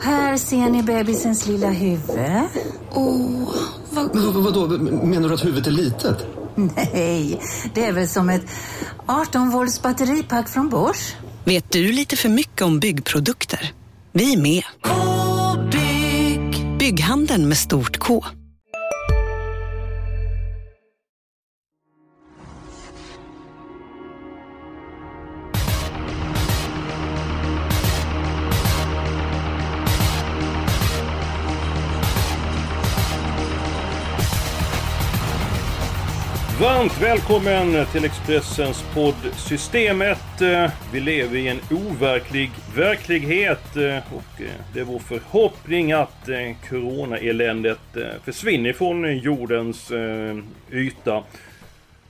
Här ser ni bebisens lilla huvud. Åh, vad... Men vad, vadå, menar du att huvudet är litet? Nej, det är väl som ett 18 volts batteripack från Bosch. Vet du lite för mycket om byggprodukter? Vi är med. -bygg. Bygghandeln med stort K. Varmt välkommen till Expressens podd Systemet. Vi lever i en overklig verklighet eh, och eh, det är vår förhoppning att eh, coronaeländet försvinner från jordens yta.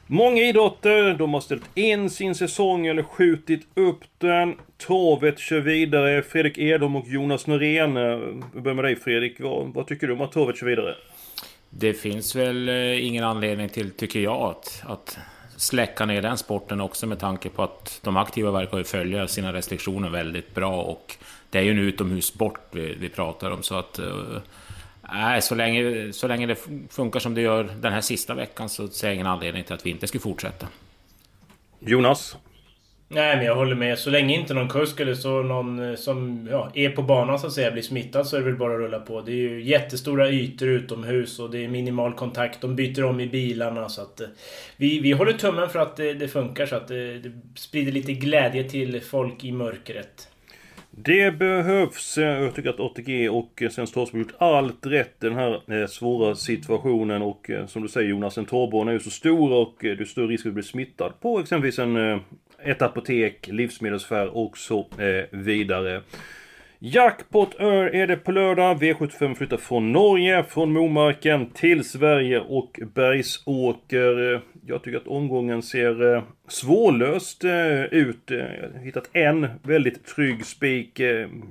Många idrotter, de har ställt in sin säsong eller skjutit upp den. Travet kör vidare. Fredrik Edholm och Jonas Norén. Vi börjar med dig Fredrik. Vad, vad tycker du om att travet kör vidare? Det finns väl eh, ingen anledning till, tycker jag, att, att släcka ner den sporten också med tanke på att de aktiva verkar ju följa sina restriktioner väldigt bra och det är ju en utomhussport vi, vi pratar om så att eh, Nej, äh, så länge, så länge det funkar som det gör den här sista veckan så ser jag ingen anledning till att vi inte ska fortsätta. Jonas? Nej, men jag håller med. Så länge inte någon kusk eller så någon eh, som ja, är på banan så att säga blir smittad så är det väl bara att rulla på. Det är ju jättestora ytor utomhus och det är minimal kontakt. De byter om i bilarna så att... Eh, vi, vi håller tummen för att det, det funkar så att det, det sprider lite glädje till folk i mörkret. Det behövs. Jag tycker att ATG och Svenskt har gjort allt rätt i den här svåra situationen. Och som du säger Jonas, en torrbana är ju så stor och det är större risk att bli smittad på exempelvis en ett apotek, livsmedelsaffär och så eh, vidare. Jackpot Öl är det på lördag. V75 flyttar från Norge, från Momarken till Sverige och Bergsåker. Jag tycker att omgången ser eh, svårlöst eh, ut. Eh, jag har hittat en väldigt trygg spik.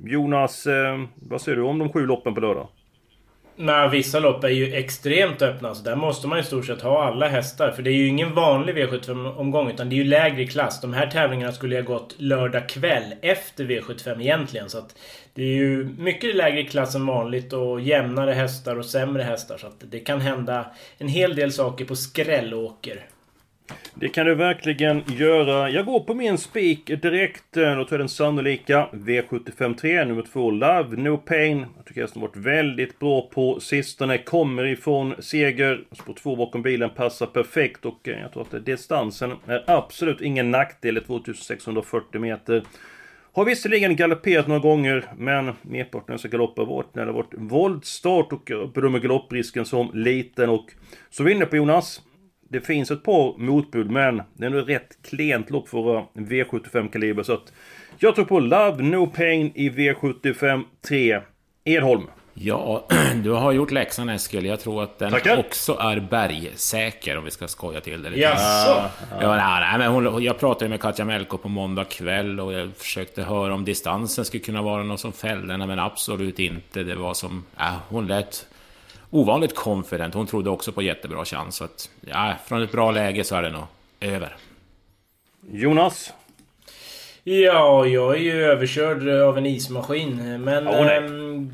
Jonas, vad säger du om de sju loppen på lördag? Men vissa lopp är ju extremt öppna, så där måste man i stort sett ha alla hästar. För det är ju ingen vanlig V75-omgång, utan det är ju lägre klass. De här tävlingarna skulle ha gått lördag kväll efter V75 egentligen. Så att det är ju mycket lägre klass än vanligt och jämnare hästar och sämre hästar. Så att det kan hända en hel del saker på skrällåker. Det kan du verkligen göra. Jag går på min spik direkt. Då tar jag den sannolika. V753 nummer 2 Love No Pain. Jag tycker hästen varit väldigt bra på sistone. Kommer ifrån seger. Spår 2 bakom bilen passar perfekt och eh, jag tror att distansen är absolut ingen nackdel. 2640 meter. Har visserligen galopperat några gånger, men merparten av dessa galopper har varit när det har varit våldstart. och jag bedömer galopprisken som liten och... Så vinner på Jonas. Det finns ett par motbud men det är nog rätt klent lopp för våra V75-kaliber så att jag tror på Love No Pain i V75 3. Edholm. Ja, du har gjort läxan Eskil. Jag tror att den Tackar. också är bergsäker om vi ska skoja till det lite. Jaså? Ja, nej, nej, men hon, jag pratade med Katja Melko på måndag kväll och jag försökte höra om distansen skulle kunna vara något som fällde henne, men absolut inte. Det var som... Ja, hon lät ovanligt confident. Hon trodde också på jättebra chans. Så att, ja, från ett bra läge så är det nog över. Jonas? Ja, jag är ju överkörd av en ismaskin. Men... Ja, ähm,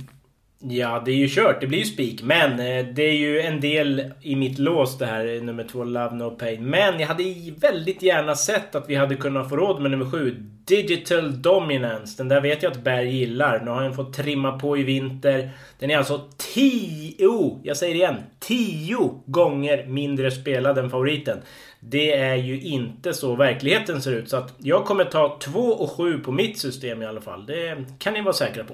ja, det är ju kört. Det blir ju spik. Men eh, det är ju en del i mitt lås det här eh, nummer två, Love No Pain. Men jag hade väldigt gärna sett att vi hade kunnat få råd med nummer sju, Digital Dominance. Den där vet jag att Berg gillar. Nu har han fått trimma på i vinter. Den är alltså tio, oh, jag säger det igen, tio gånger mindre spelad än favoriten. Det är ju inte så verkligheten ser ut. Så att jag kommer ta 2 och 7 på mitt system i alla fall. Det kan ni vara säkra på.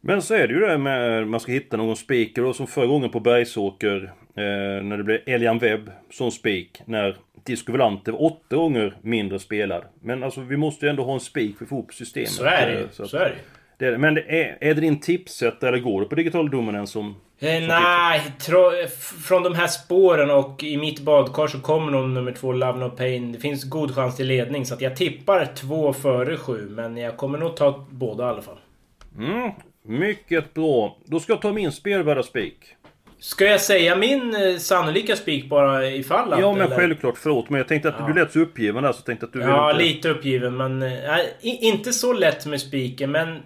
Men så är det ju det med man ska hitta någon speaker då som förra gången på Bergsåker eh, när det blev Elian Webb som spik när Disco Volante var åtta gånger mindre spelad. Men alltså vi måste ju ändå ha en spik för att få ihop systemet. Så är det så, så är det. det är, men det är, är det din tipset eller går det på digital dominans som... Eh, nej, tro, från de här spåren och i mitt badkar så kommer nog nummer två Love No Pain. Det finns god chans till ledning så att jag tippar två före sju. Men jag kommer nog ta båda i alla fall. Mm, mycket bra. Då ska jag ta min spelvärda spik. Ska jag säga min eh, sannolika spik bara ifall att, Ja men eller? självklart, förlåt. Men jag tänkte att ja. du lät så uppgiven där så tänkte att du Ja, inte... lite uppgiven men... Äh, inte så lätt med spiken men...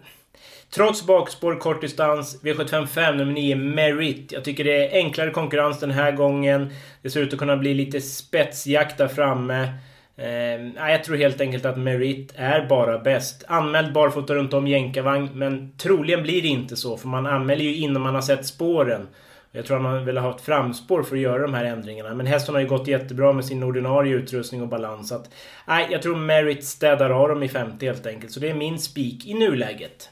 Trots bakspår, kort distans, V755 nummer 9 Merit. Jag tycker det är enklare konkurrens den här gången. Det ser ut att kunna bli lite spetsjakt där framme. Eh, jag tror helt enkelt att Merit är bara bäst. Anmäld barfota runt om jänkarvagn, men troligen blir det inte så. För man anmäler ju innan man har sett spåren. Jag tror att man vill ha ett framspår för att göra de här ändringarna. Men hästen har ju gått jättebra med sin ordinarie utrustning och balans. Så att, nej, jag tror Merit städar av dem i 50 helt enkelt. Så det är min spik i nuläget.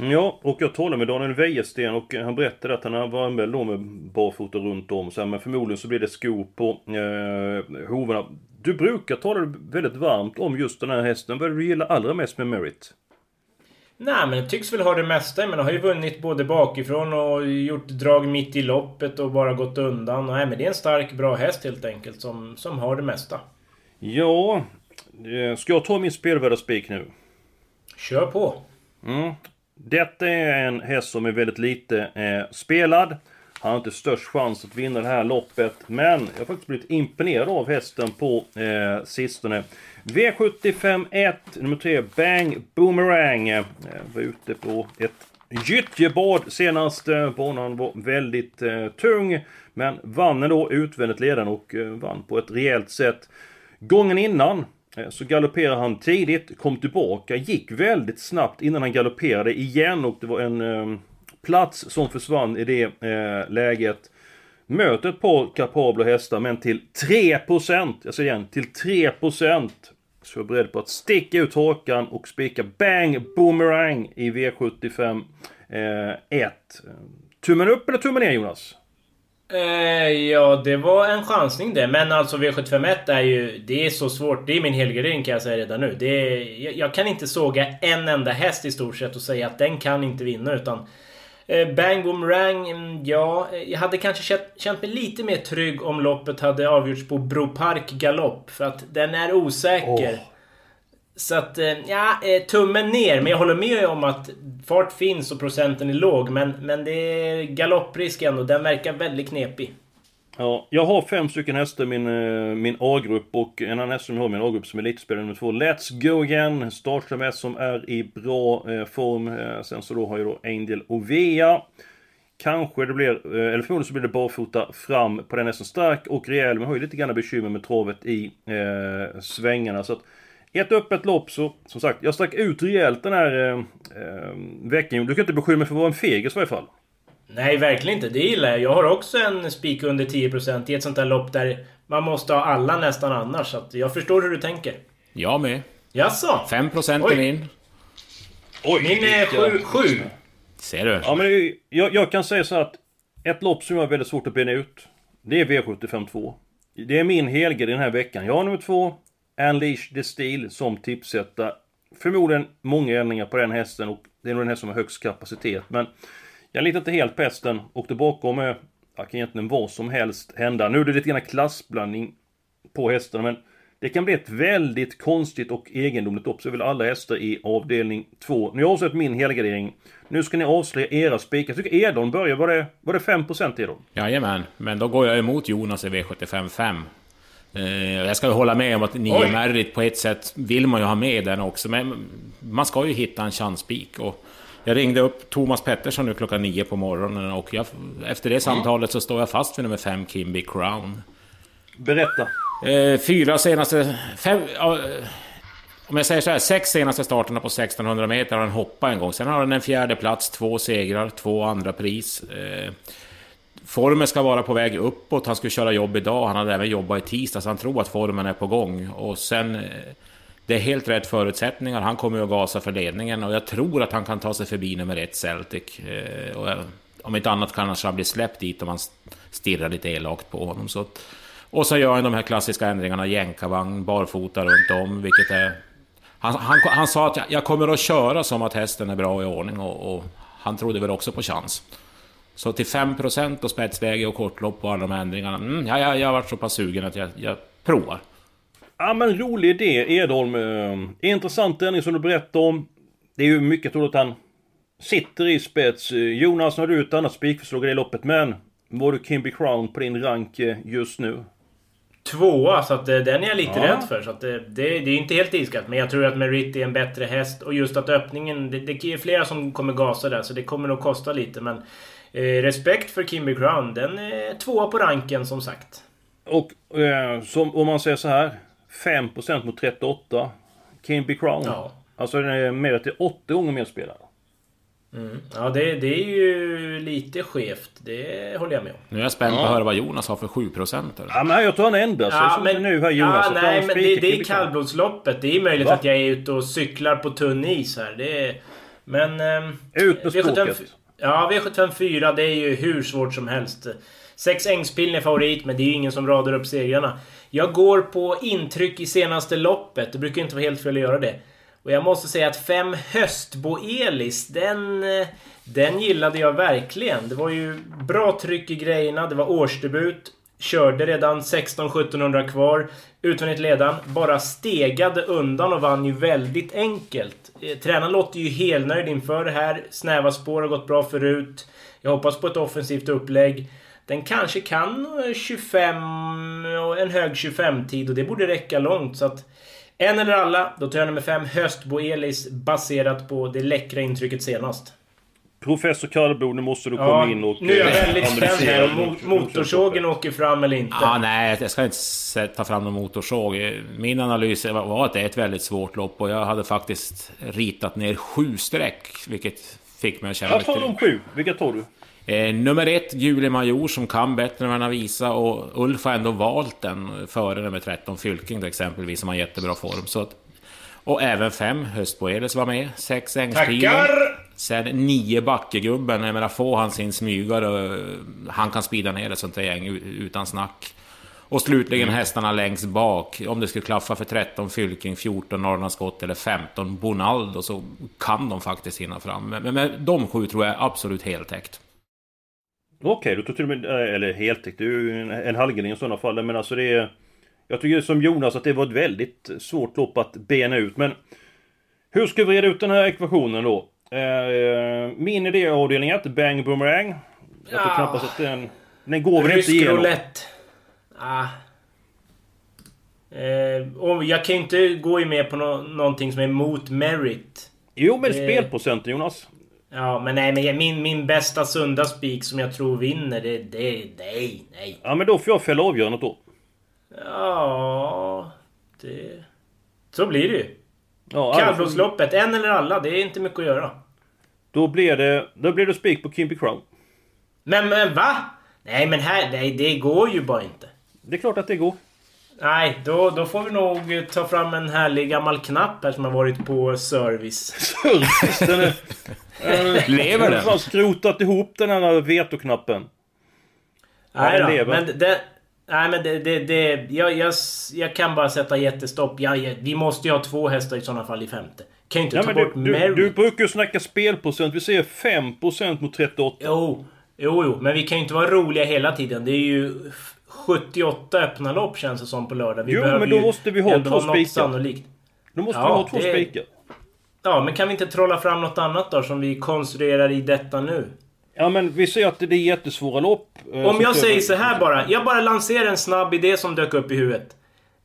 Ja, och jag talade med Daniel Wäjersten och han berättade att han var anmäld då med barfota runt om. Så här, men förmodligen så blir det skor på eh, hovarna. Du brukar tala väldigt varmt om just den här hästen. Vad är det du gillar allra mest med Merit? Nej, men det tycks väl ha det mesta. Men har ju vunnit både bakifrån och gjort drag mitt i loppet och bara gått undan. Nej, men det är en stark, bra häst helt enkelt som, som har det mesta. Ja, eh, ska jag ta min spelvärda spik nu? Kör på! Mm. Detta är en häst som är väldigt lite eh, spelad. Han har inte störst chans att vinna det här loppet. Men jag har faktiskt blivit imponerad av hästen på eh, sistone. V75 1, nummer 3, Bang Boomerang. Eh, var ute på ett gyttjebad senast. Banan var väldigt eh, tung. Men vann ändå utvändigt ledaren och eh, vann på ett rejält sätt. Gången innan eh, så galopperade han tidigt, kom tillbaka, gick väldigt snabbt innan han galopperade igen och det var en eh, plats som försvann i det eh, läget. Möter ett par kapabla hästar men till 3%, jag säger igen, till 3% så jag är beredd på att sticka ut hakan och spika Bang Boomerang i V75 eh, 1. Tummen upp eller tummen ner Jonas? Eh, ja, det var en chansning det. Men alltså V751 är ju... Det är så svårt. Det är min helgardering kan jag säga redan nu. Det är, jag, jag, kan inte såga en enda häst i stort sett och säga att den kan inte vinna utan... Eh, Bang Boomerang, mm, ja, jag hade kanske känt, mig lite mer trygg om loppet hade avgjorts på Bro Park galopp. För att den är osäker. Oh. Så att, eh, ja, eh, tummen ner. Men jag håller med om att fart finns och procenten är låg. Men, men det är galopprisk ändå. Den verkar väldigt knepig. Ja, jag har fem stycken hästar i min, eh, min A-grupp och en annan häst som jag har i min A-grupp som är elitspelare nummer två. Let's Go Again! Startsam häst som är i bra eh, form. Eh, sen så då har jag då Angel Ovea. Kanske det blir, eh, eller förmodligen så blir det barfota fram på den hästen stark och rejäl. Men har ju lite grann bekymmer med travet i eh, svängarna. Så att ett öppet lopp så, som sagt, jag stack ut rejält den här eh, eh veckan. Du kan inte beskylla mig för att vara en fegis i varje fall. Nej, verkligen inte. Det gillar jag. Jag har också en spik under 10% i ett sånt här lopp där man måste ha alla nästan annars. Så jag förstår hur du tänker. Jag med. Jaså? 5% är min. Oj, min är 7. Ser du? Ja, men jag, jag, kan säga så att ett lopp som jag har väldigt svårt att bena ut. Det är V75 2. Det är min helgard den här veckan. Jag har nummer 2, Unleash the Steel, som tipsetta. Förmodligen många ändringar på den hästen och det är nog den häst som har högst kapacitet. Men jag litar inte helt på hästen. Åkte bakom med, ja, kan egentligen vad som helst hända. Nu är det lite grann klassblandning på hästarna men det kan bli ett väldigt konstigt och egendomligt lopp. Så jag vill alla hästar i avdelning 2. Nu har jag avslöjat min helgardering. Nu ska ni avslöja era spikar. Jag tycker Edon börjar. Var det, var det 5% Edon? Jajamän. Men då går jag emot Jonas i V75 5. Eh, jag ska hålla med om att 9 Merit på ett sätt vill man ju ha med den också. Men man ska ju hitta en chanspik. Och jag ringde upp Thomas Pettersson nu klockan nio på morgonen och jag, efter det samtalet så står jag fast vid nummer fem, Kimby Crown. Berätta. Eh, fyra senaste... Fem, eh, om jag säger så här, sex senaste starterna på 1600 meter har han hoppat en gång. Sen har han en fjärde plats, två segrar, två andra pris. Eh, formen ska vara på väg uppåt. Han skulle köra jobb idag. Han hade även jobbat i tisdag, så han tror att formen är på gång. Och sen... Eh, det är helt rätt förutsättningar. Han kommer att gasa för ledningen och jag tror att han kan ta sig förbi nummer ett Celtic. Eh, och eh, om inte annat kan han bli släppt dit om man stirrar lite elakt på honom. Så och så gör han de här klassiska ändringarna, jänkarvagn, barfota runt om, vilket är... Han, han, han sa att jag, jag, kommer att köra som att hästen är bra i ordning och, och han trodde väl också på chans. Så till 5% och spetsläge och kortlopp och alla de här ändringarna, mm, ja, jag, jag har varit så pass sugen att jag, jag provar. Ja men rolig idé Edholm. Eh, intressant ändring som du berättar om. Det är ju mycket troligt att han sitter i spets. Eh, Jonas, nu har du ett annat spikförslag i det loppet men var du Kimby Crown på din rank eh, just nu? tvåa så att den är jag lite Ja. rädd för. Så att det, det, det är inte helt iskallt. Men jag tror att Merit är en bättre häst. Och just att öppningen... Det, det är flera som kommer gasa där så det kommer nog kosta lite. Men eh, respekt för Kimby Crown. Den är tvåa på ranken som sagt. Och eh, som, om man säger så här. 5% mot 38. Kimby Crown. Ja. Alltså den är mer till 8 gånger mer spelare. Mm. Ja, det, det är ju lite skevt. Det håller jag med om. Nu är jag spänd på att höra vad Jonas har för 7% eller? Ja men jag tror han ändrar sig som det är nu här Jonas. ja, nej, men det, det är kallblodsloppet. Det är möjligt Va? att jag är ute och cyklar på tunn is här. Det är, men... ehm, Ut på V75 språket. Ja, V754 det är ju hur svårt som helst. Sex Ängspillen är favorit, men det är ju ingen som radar upp segrarna. Jag går på intryck i senaste loppet. Det brukar inte vara helt fel att göra det. Och jag måste säga att fem Höstboelis, den... Eh, den gillade jag verkligen. Det var ju bra tryck i grejerna. Det var årsdebut. Körde redan 16-1700 kvar. Utvändigt ledan. Bara stegade undan och vann ju väldigt enkelt. Eh, tränaren låter ju helnöjd inför det här. Snäva spår har gått bra förut. Jag hoppas på ett offensivt upplägg. Den kanske kan eh, 25 och en hög 25-tid och det borde räcka långt så att... En eller alla, då tar jag nummer 5 Höstbo Elis baserat på det läckra intrycket senast. Professor Kallbo, nu måste du Ja, komma in och... nu är jag eh, väldigt spänd här om motorsågen åker fram eller inte. Ah, nej, jag ska inte ta fram någon motorsåg. Min analys var- var att det är ett väldigt svårt lopp och jag hade faktiskt ritat ner sju streck, vilket fick mig att känna Jag tar de sju. Vilka tar du? Eh, nummer ett, Julie Major, som kan bättre än vad han har visat. Och Ulf har ändå valt den före nummer 13, Fylking till exempelvis, som har jättebra form. Så att, och även fem, Höstboelis var med. Sex Ängstilen. Tackar! Sen nio Backegubben. Jag menar, får han sin smygare, eh, han kan spida ner ett sånt där gäng utan snack. Och slutligen hästarna längst bak. Om det skulle klaffa för 13 Fylking, 14 Norrlandsskott eller 15 Bonaldo så kan de faktiskt hinna fram. Men, men, men de sju tror jag är absolut heltäckt. Okej, då tog till och med... Eller heltäckt, det är ju en, en halvgardin i sådana fall. Men alltså det är... Jag tycker som Jonas att det var ett väldigt svårt lopp att bena ut. Men... Hur ska vi reda ut den här ekvationen då? Eh, min idé i avdelning 1, Bang Boomerang. Jag tror Ja. knappast att den... Den går väl inte Rysk igenom. roulette. Ah. Eh, jag kan ju inte gå med på nå någonting som är mot merit. Jo, men Det- spelprocenten Jonas. Ja, men nej, men min, min bästa sunda spik som jag tror vinner, det... det nej, nej. Ja, men då får jag fälla avgörandet då. Ja... Det... Så blir det ju. Ja, Kallblodsloppet, en eller alla, det är inte mycket att göra. Då blir det... Då blir det spik på Kimpy Crown. Men, men va? Nej, men här... Nej, det går ju bara inte. Det är klart att det går. Nej, då, då får vi nog ta fram en härlig gammal knapp här som har varit på service. den är... Lever Jag har den? fan skrotat ihop den här vetoknappen. Nej den då, lever. men det... Nej men det... det, det jag, jag, jag kan bara sätta jättestopp. Ja, ja, vi måste ju ha två hästar i sådana fall i femte. Kan ju inte Ja, ta du, bort du, Mary. du brukar ju snacka spelprocent. Vi säger 5% mot 38. Jo, jo, jo. Men vi kan ju inte vara roliga hela tiden. Det är ju 78 öppna lopp känns det som på lördag. Vi Jo, men då måste vi ha två spikar. Då måste Ja, vi ha två det- spikar. Ja, men kan vi inte trolla fram något annat då som vi konstruerar i detta nu? Ja, men vi ser att det är jättesvåra lopp. eh, Om jag säger så här bara. Jag bara lanserar en snabb idé som dök upp i huvudet.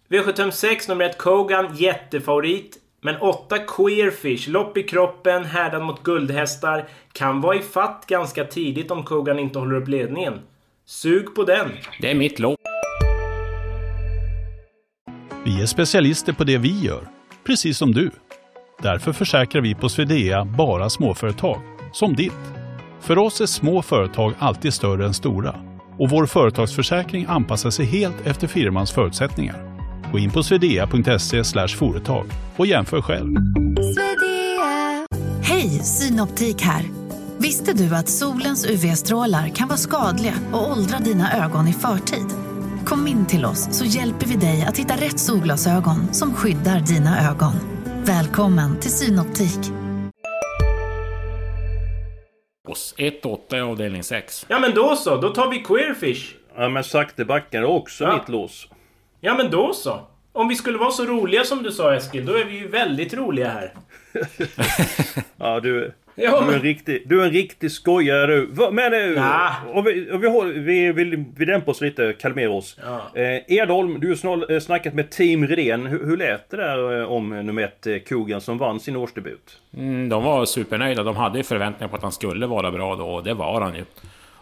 V756 nummer 1 Kogan, jättefavorit. Men 8 Queerfish, lopp i kroppen, härdad mot guldhästar. Kan vara i fatt ganska tidigt om Kogan inte håller upp ledningen. Sug på den. Det är mitt lopp. Vi är specialister på det vi gör, precis som du. Därför försäkrar vi på Swedea bara småföretag, som ditt. För oss är små företag alltid större än stora och vår företagsförsäkring anpassar sig helt efter firmans förutsättningar. Gå in på swedea.se företag och jämför själv. Hej, Synoptik här. Visste du att solens UV-strålar kan vara skadliga och åldra dina ögon i förtid? Kom in till oss så hjälper vi dig att hitta rätt solglasögon som skyddar dina ögon. Välkommen till Synoptik. Oss. 1-8 i avdelning 6. Ja men då så, då tar vi Queerfish. Ja, men sakte backar är också Ja. mitt lås. Ja men då så. Om vi skulle vara så roliga som du sa Eskil, då är vi ju väldigt roliga här. Ja, du... Ja, du, är en riktig, du är en riktig skojare du. Men eh, nah. och vi, och vi, håller, vi, vi, vi dämpar oss lite, kalmerar oss. Ja. Eh, Edholm, du har eh, snackat med Team Redén. Hur, hur lät det där eh, om nummer ett, Kogan, som vann sin årsdebut? Mm, de var supernöjda. De hade förväntningar på att han skulle vara bra då, och det var han ju.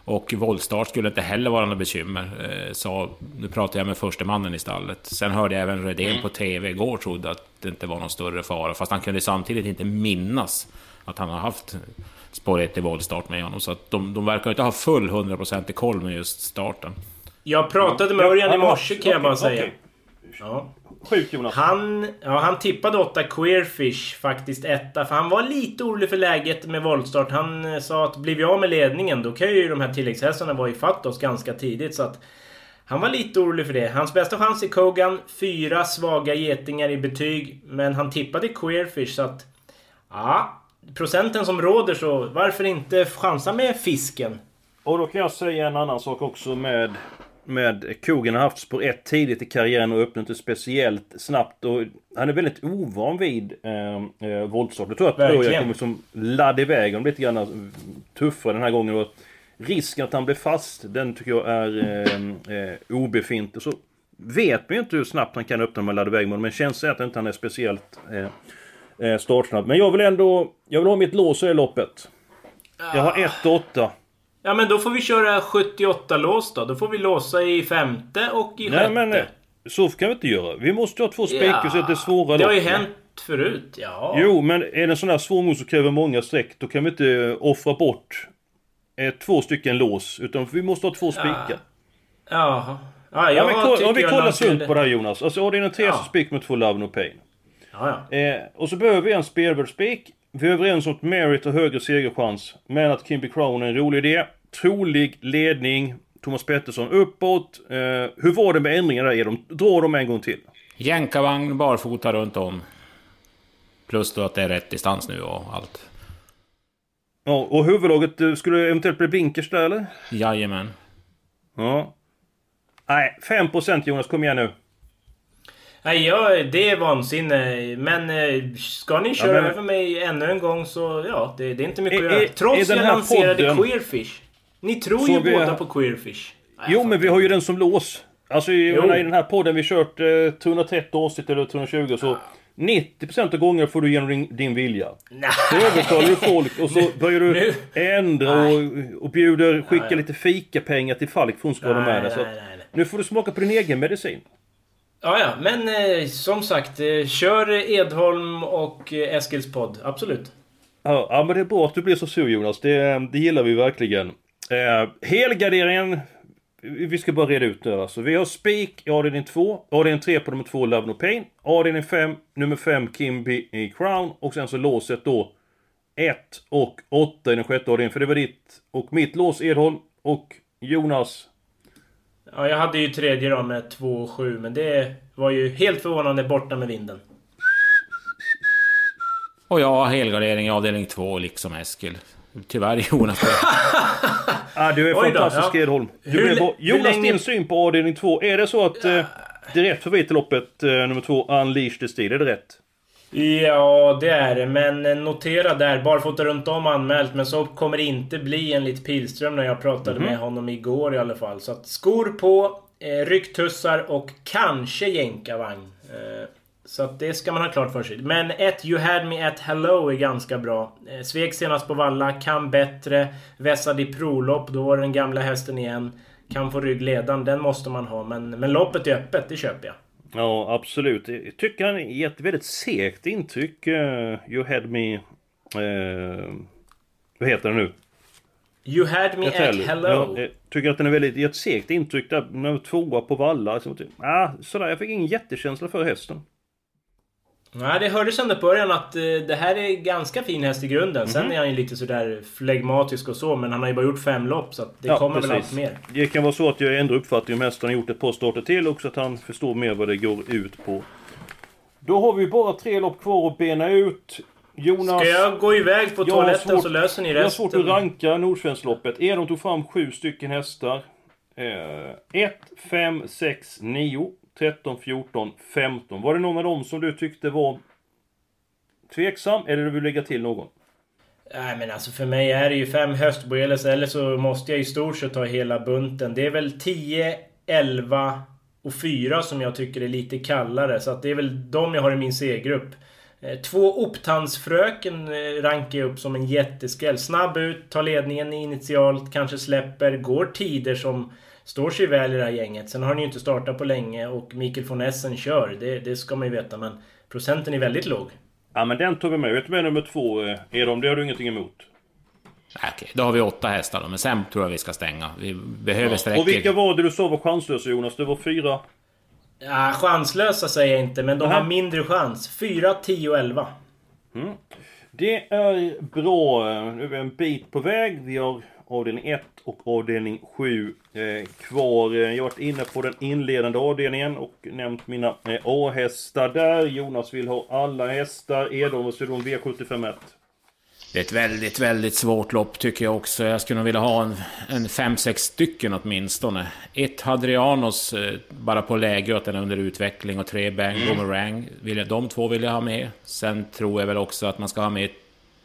Och voltstart skulle inte heller vara något bekymmer. Så nu pratade jag med förste mannen i stallet. Sen hörde jag även Redén mm. på TV igår trodde att det inte var någon större fara. Fast han kunde samtidigt inte minnas att han har haft spår 1 i voltstart med honom. Så att de, de verkar inte ha full 100% i koll med just starten. Jag pratade med Örjan i morse kan jag bara säga. Ja. Sjukt Jonas. Han, ja, han tippade åtta Queerfish faktiskt etta. För han var lite orolig för läget med voltstart. Han eh, sa att blir vi av med ledningen då kan ju de här tilläggshästarna vara ifatt oss ganska tidigt. Så att han var lite orolig för det. Hans bästa chans i Kogan. Fyra svaga getingar i betyg. Men han tippade Queerfish så att... Ja, procenten som råder så varför inte chansa med fisken? Och då kan jag säga en annan sak också med med Kogen har haft spår 1 tidigt i karriären och öppnat det speciellt snabbt. Och han är väldigt ovan vid eh, eh. Jag tror att Örjan kommer som ladd iväg honom lite grann tuffare den här gången. Och risken att han blir fast, den tycker jag är eh, eh, obefintlig. Så vet man ju inte hur snabbt han kan öppna med ladd iväg. Men känslan är att inte han är speciellt eh, eh, startsnabb. Men jag vill ändå... Jag vill ha mitt lås i loppet. Jag har 1 8. Ja men då får vi köra 78 lås då. Då får vi låsa i femte och i Nej, sjätte. Men, eh, så kan vi inte göra. Vi måste ha två spikar ja, så att det är svåra Det har ju hänt förut, ja. Jo, men är det en sån här svår mot som kräver många streck, då kan vi inte offra bort eh, två stycken lås. Utan vi måste ha två spikar. Ja. Jaha. Ja, jag ja, men, om vi kollar sunt på det här Jonas. Alltså tredje ja. spik med två Love No Pain. Ja, ja. Eh, och så behöver vi en spelvärldsspik. Vi är överens om att Merit har högre segerchans. Men att Kimby Crown är en rolig idé. Trolig ledning. Thomas Pettersson uppåt. Eh, hur var det med ändringarna där? De, dra dem en gång till. Jänkarvagn, barfota runt om. Plus då att det är rätt distans nu och allt. Ja, och huvudlaget eh, skulle eventuellt bli blinkers där eller? Jajamän. Ja. Nej, 5% Jonas, kom igen nu. Nej, ja, det är vansinne. Men eh, ska ni köra ja, men... över mig ännu en gång så ja, det, det är inte mycket är, att göra. Trots att jag lanserade podden... Queerfish. Ni tror så ju vi... båda på Queerfish. Nej, jo, men vi har ju den som lås. Alltså i, i den här podden vi kört eh, 330 avsnitt eller 320 så... Ja. 90% av gångerna får du igenom din, din vilja. Nej. Så övertalar du folk och så börjar du nu. ändra och, och bjuder, skickar lite fikapengar till Falk för hon ska ha med det. Nu får du smaka på din egen medicin. Ja, ja, men eh, som sagt, eh, kör Edholm och eh, Eskils podd. Absolut. Ja, ja, men det är bra att du blir så sur Jonas. Det, eh, det gillar vi verkligen. Eh, helgarderingen. Vi ska bara reda ut nu alltså. Vi har Spik i avdelning 2. Avdelning 3 på nummer 2 Love No Pain. Avdelning 5, nummer 5 Kimby i Crown. Och sen så låset då 1 och 8 i den sjätte avdelningen. För det var ditt och mitt lås Edholm. Och Jonas Ja, jag hade ju tredje då med 2 och 7, men det var ju helt förvånande borta med vinden. Och jag har helgardering i avdelning 2, liksom Eskil. Tyvärr Jonas. ah, du är fantastisk ja. Edholm. Du hur, är Jonas, länge... din syn på avdelning 2. Är det så att ja. eh, det är rätt för loppet eh, nummer 2, Unleash the Steel? Är det rätt? Ja, det är det. Men notera där, barfota runt om anmält. Men så kommer det inte bli enligt Pilström när jag pratade mm med honom igår i alla fall. Så att skor på, eh, rycktussar och kanske jänkarvagn. Eh, så att det ska man ha klart för sig. Men ett You had me at hello är ganska bra. Eh, svek senast på Valla, kan bättre. Vässad i prolopp, då var den gamla hästen igen. Kan få ryggledan, den måste man ha. Men, men loppet är öppet, det köper jag. Ja, absolut. Jag tycker han ger ett väldigt segt intryck. Uh, you had me... Uh, vad heter det nu? You had me at hello. Jag tycker att den är väldigt... Ger ett segt intryck där. När tvåa på Valla. Så, ah, sådär, jag fick ingen jättekänsla för hästen. Nej, det hördes ändå i början att eh, det här är ganska fin häst i grunden. Mm -hmm. Sen mhm. är han ju lite sådär flegmatisk och så, men han har ju bara gjort fem lopp så att det ja, kommer precis. väl allt mer. Det kan vara så att jag ändrar uppfattning om hästen har gjort ett par starter till också, att han förstår mer vad det går ut på. Då har vi bara tre lopp kvar att bena ut. Jonas... Ska jag gå iväg på toaletten svårt, så löser ni resten? Jag har svårt att ranka Nordsvenskloppet. Edom tog fram sju stycken hästar. 1, 5, 6, 9. 13, 14, 15. Var det någon av dem som du tyckte var tveksam eller du vill lägga till någon? Nej men alltså för mig är det ju fem höstboeles eller så måste jag i stort sett ta hela bunten. Det är väl 10, 11 och 4 som jag tycker är lite kallare. Så att det är väl de jag har i min C-grupp. Eh, två Optansfröken eh, rankar jag upp som en jätteskräll. Snabb ut, tar ledningen initialt, kanske släpper, går tider som står sig väl i det här gänget. Sen har ni ju inte startat på länge och Mikael von Essen kör. Det, det ska man ju veta men procenten är väldigt låg. Ja men den tog vi med. Vet du med nummer två? Eh, Edom, det har du ingenting emot? Okej, då har vi åtta hästar då, men sen tror jag vi ska stänga. Vi behöver ja. sträckor. Och vilka var det du sa var chanslösa Jonas? Det var fyra? Ja, chanslösa säger jag inte, men de Aha. har mindre chans. 4, 10 och 11. Mm. Det är bra. Nu är vi en bit på väg. Vi har avdelning 1 och avdelning 7 eh, kvar. Jag har varit inne på den inledande avdelningen och nämnt mina eh, A-hästar där. Jonas vill ha alla hästar. Edon, vad säger du om V751? Det är ett väldigt, väldigt svårt lopp tycker jag också. Jag skulle nog vilja ha en, en fem, sex stycken åtminstone. Ett Hadrianos, eh, bara på läge att den är under utveckling. Och tre Bang mm. Boomerang. de två vill jag ha med. Sen tror jag väl också att man ska ha med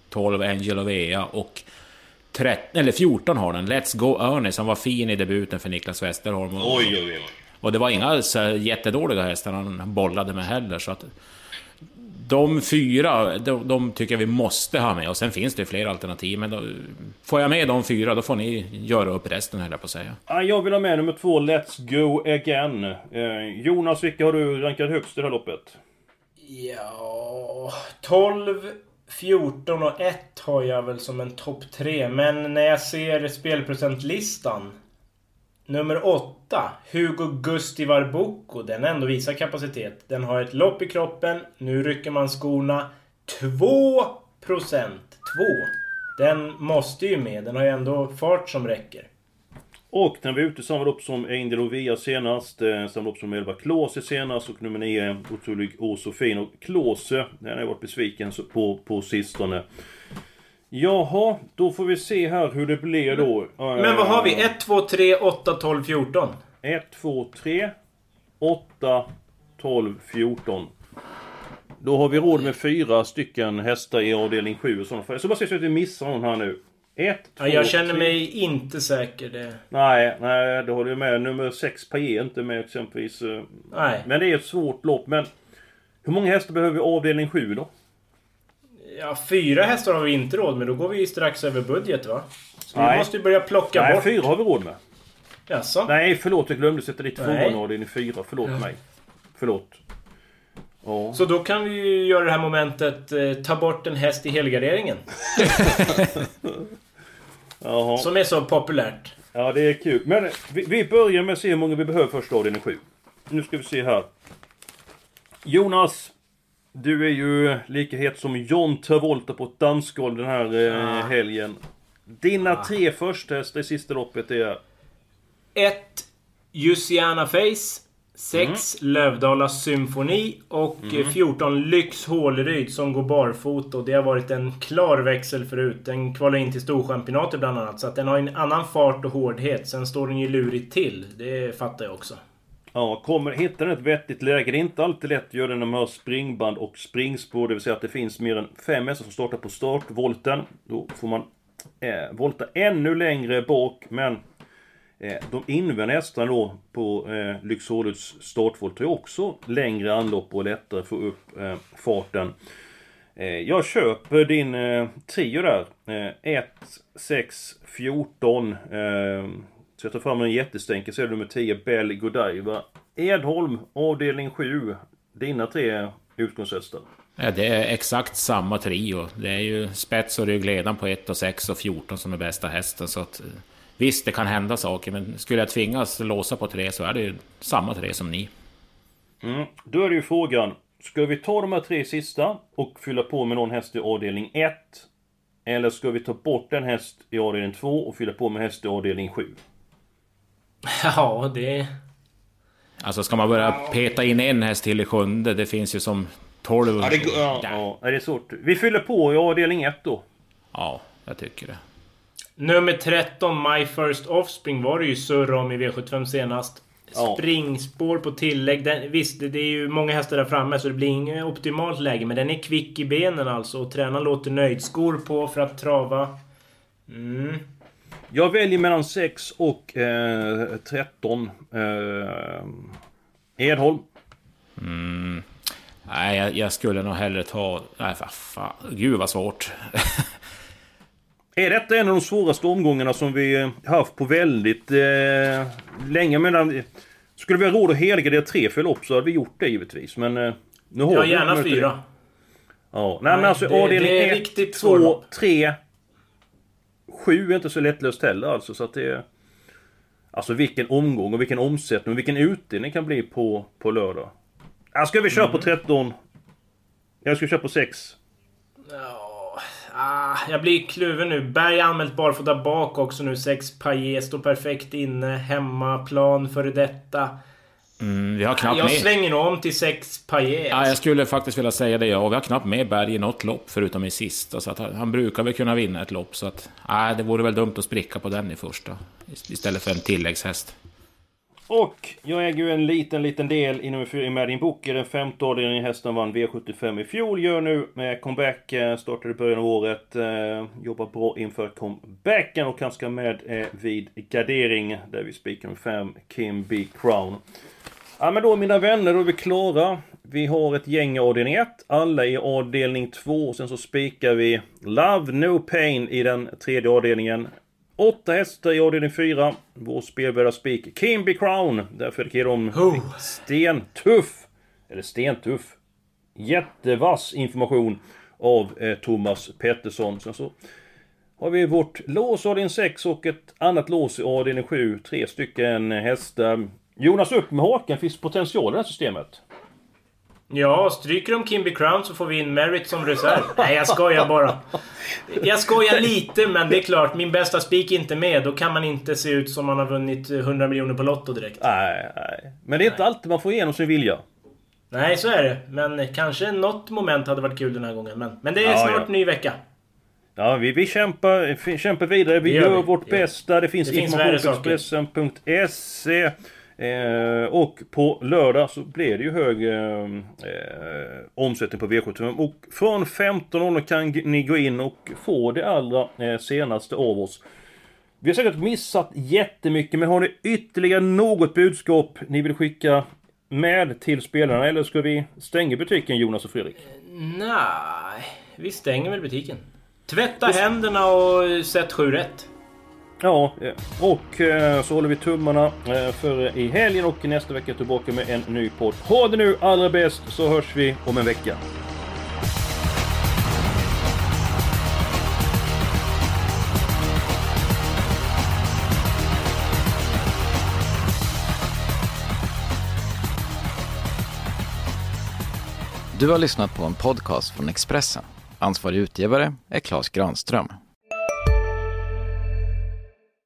12 Angel of Ea och 13, eller 14 har den. Let's Go Ernest, han var fin i debuten för Niklas Westerholm. Och, oj, oj, oj. Och det var inga så jättedåliga hästar han bollade med heller. Så att, de fyra, de, de, tycker jag vi måste ha med. Och sen finns det fler alternativ. Men då, får jag med de fyra, då får ni göra upp resten, höll jag på att säga. jag vill ha med nummer två, Let's Go Again. Eh, Jonas, vilka har du rankat högst i det här loppet? Ja... 12, 14 och 1 har jag väl som en topp 3. Men när jag ser spelprocentlistan Nummer 8, Hugo Gustivar Boko. Den ändå visar kapacitet. Den har ett lopp i kroppen. Nu rycker man skorna. 2 procent. 2. Den måste ju med. Den har ju ändå fart som räcker. Och den var ute samma lopp som Angel Ovia senast, eh, samma lopp som 11 Klose senast och nummer 9 Otrolig Åsofin. Och Klose, den har jag varit besviken på, på sistone. Jaha, då får vi se här hur det blir då. Men vad har vi? 1, 2, 3, 8, 12, 14? 1, 2, 3, 8, 12, 14. Då har vi råd med fyra stycken hästar i avdelning 7 och sådana. Jag ska bara se så att vi missar någon här nu. 1, 2, ja, Jag känner tre. mig inte säker. Det... Nej, nej, det håller jag med. Nummer 6 Paille är inte med exempelvis. Nej. Men det är ett svårt lopp. Men hur många hästar behöver vi avdelning 7 då? Ja, fyra hästar har vi inte råd med. Då går vi strax över budget va? Så Nej. vi måste ju börja plocka Nej, bort... fyra har vi råd med. Jaså? Nej, förlåt. Jag glömde sätta dit tvåan i fyra. Förlåt ja. mig. Förlåt. Ja. Så då kan vi ju göra det här momentet eh, ta bort en häst i helgarderingen. Som är så populärt. Ja, det är kul. Men vi, vi börjar med att se hur många vi behöver första avdelningen sju. Nu ska vi se här. Jonas, du är ju lika het som John Travolta på ett dansgolv den här eh, ah. helgen. Dina ah. tre första hästar i sista loppet är? 1. Luciana Face. 6. Mm. Lövdala Symfoni. Och mm. 14. Lyx Håleryd som går barfota. Och det har varit en klar växel förut. Den kvalar in till Storchampionatet bland annat. Så att den har en annan fart och hårdhet. Sen står den ju lurigt till. Det fattar jag också. Ja, kommer, hittar den ett vettigt läge. Det är inte alltid lätt att göra det när man har springband och springspår. Det vill säga att det finns mer än fem hästar som startar på startvolten. Då får man eh, volta ännu längre bak. Men Eh, de invändiga hästarna då på eh, Lyxålets startvolt har också längre anlopp och lättare att få upp eh, farten. Eh, jag köper din eh, trio där. 1, 6, 14. Så jag tar fram en jättestänker, så är det nummer 10, Bell Godiva. Edholm, avdelning 7. Dina tre utgångshästar. Ja, det är exakt samma trio. Det är ju spets och ryggledaren på 1 och 6 och 14 som är bästa hästen. Så att, eh, visst, det kan hända saker, men skulle jag tvingas låsa på tre så är det ju samma tre som ni. Mm. Då är det ju frågan, ska vi ta de här tre sista och fylla på med någon häst i avdelning 1? Eller ska vi ta bort en häst i avdelning 2 och fylla på med häst i avdelning 7? Ja, det... Alltså ska man börja peta in en häst till i sjunde, det finns ju som 12... Ja, det, ja, ja. ja, det är svårt. Vi fyller på i avdelning 1 då. Ja, jag tycker det. Nummer 13, My First Offspring, var det ju surr om i V75 senast. Springspår på tillägg. Den, visst, det är ju många hästar där framme så det blir inget optimalt läge. Men den är kvick i benen alltså. Och tränaren låter nöjd. Skor på för att trava. Mm. Jag väljer mellan 6 och eh, 13. Eh, Edholm. Mm. Nej, jag, jag, skulle nog hellre ta... Nej, för fan. Gud vad svårt. är detta en av de svåraste omgångarna som vi haft på väldigt eh, länge? Men, skulle vi ha råd att helga tre förlopp så hade vi gjort det givetvis. Men eh, nu har ja, vi... gärna fyra. Ja, nej, nej men alltså avdelning 1, 2, 3... 7 är inte så lättlöst heller alltså så att det... Alltså vilken omgång och vilken omsättning och vilken utdelning kan bli på, på lördag. Ska vi köra på 13? Mm. Jag ska köra på 6. Ja, ah, jag blir kluven nu. Berg anmält barfota bak också nu. 6 Pajet står perfekt inne. Hemmaplan före detta. Mm, vi har knappt jag med. svänger nog om till 6 Pajet. Ja, jag skulle faktiskt vilja säga det. Ja, vi har knappt med Berg i något lopp förutom i sista. Så att han brukar väl kunna vinna ett lopp. Så att, nej, det vore väl dumt att spricka på den i första. Istället för en tilläggshäst. Och jag äger ju en liten, liten del i nummer 4 i Madin Booker. Den femte avdelningen hästen vann V75 i fjol. Gör nu med comeback. Eh, Startade i början av året. Eh, jobbar bra inför comebacken och han ska med eh, vid gardering. Där vi spikar med 5 Kim B. Crown. Ja men då mina vänner, då är vi klara. Vi har ett gäng i avdelning 1. Alla i avdelning 2. Sen så spikar vi Love No Pain i den tredje avdelningen. Åtta hästar i avdelning 4. Vår spelvärda spik Kimby Crown. Därför fick de oh. stentuff. Eller stentuff. Jättevass information av eh, Thomas Pettersson. Sen så har vi vårt lås avdelning 6 och ett annat lås i avdelning 7. Tre stycken hästar. Jonas upp med haken. Finns potential i det här systemet? Ja, stryker de Kimby Crown så får vi in Merit som reserv. Nej, jag skojar bara. Jag skojar lite, men det är klart. Min bästa spik är inte med. Då kan man inte se ut som man har vunnit 100 miljoner på Lotto direkt. Nej, nej. Men det är inte nej. alltid man får igenom sin vilja. Nej, så är det. Men kanske något moment hade varit kul den här gången. Men, men det är ja, snart ja. ny vecka. Ja, vi, vi kämpar, kämpar vidare. Vi gör, gör, vårt bästa. Det finns, finns information.expressen.se Eh, och på lördag så blir det ju hög eh, eh omsättning på V75. Och från 15.00 kan ni gå in och få det allra eh, senaste av oss. Vi har säkert missat jättemycket, men har ni ytterligare något budskap ni vill skicka med till spelarna? Eller ska vi stänga butiken, Jonas och Fredrik? Eh, nej, vi stänger väl butiken. Tvätta händerna och sätt 7 rätt. Ja, eh, och eh, så håller vi tummarna eh, för i helgen och nästa vecka tillbaka med en ny podd. Ha det nu allra bäst så hörs vi om en vecka. Du har lyssnat på en podcast från Expressen. Ansvarig utgivare är Klas Granström.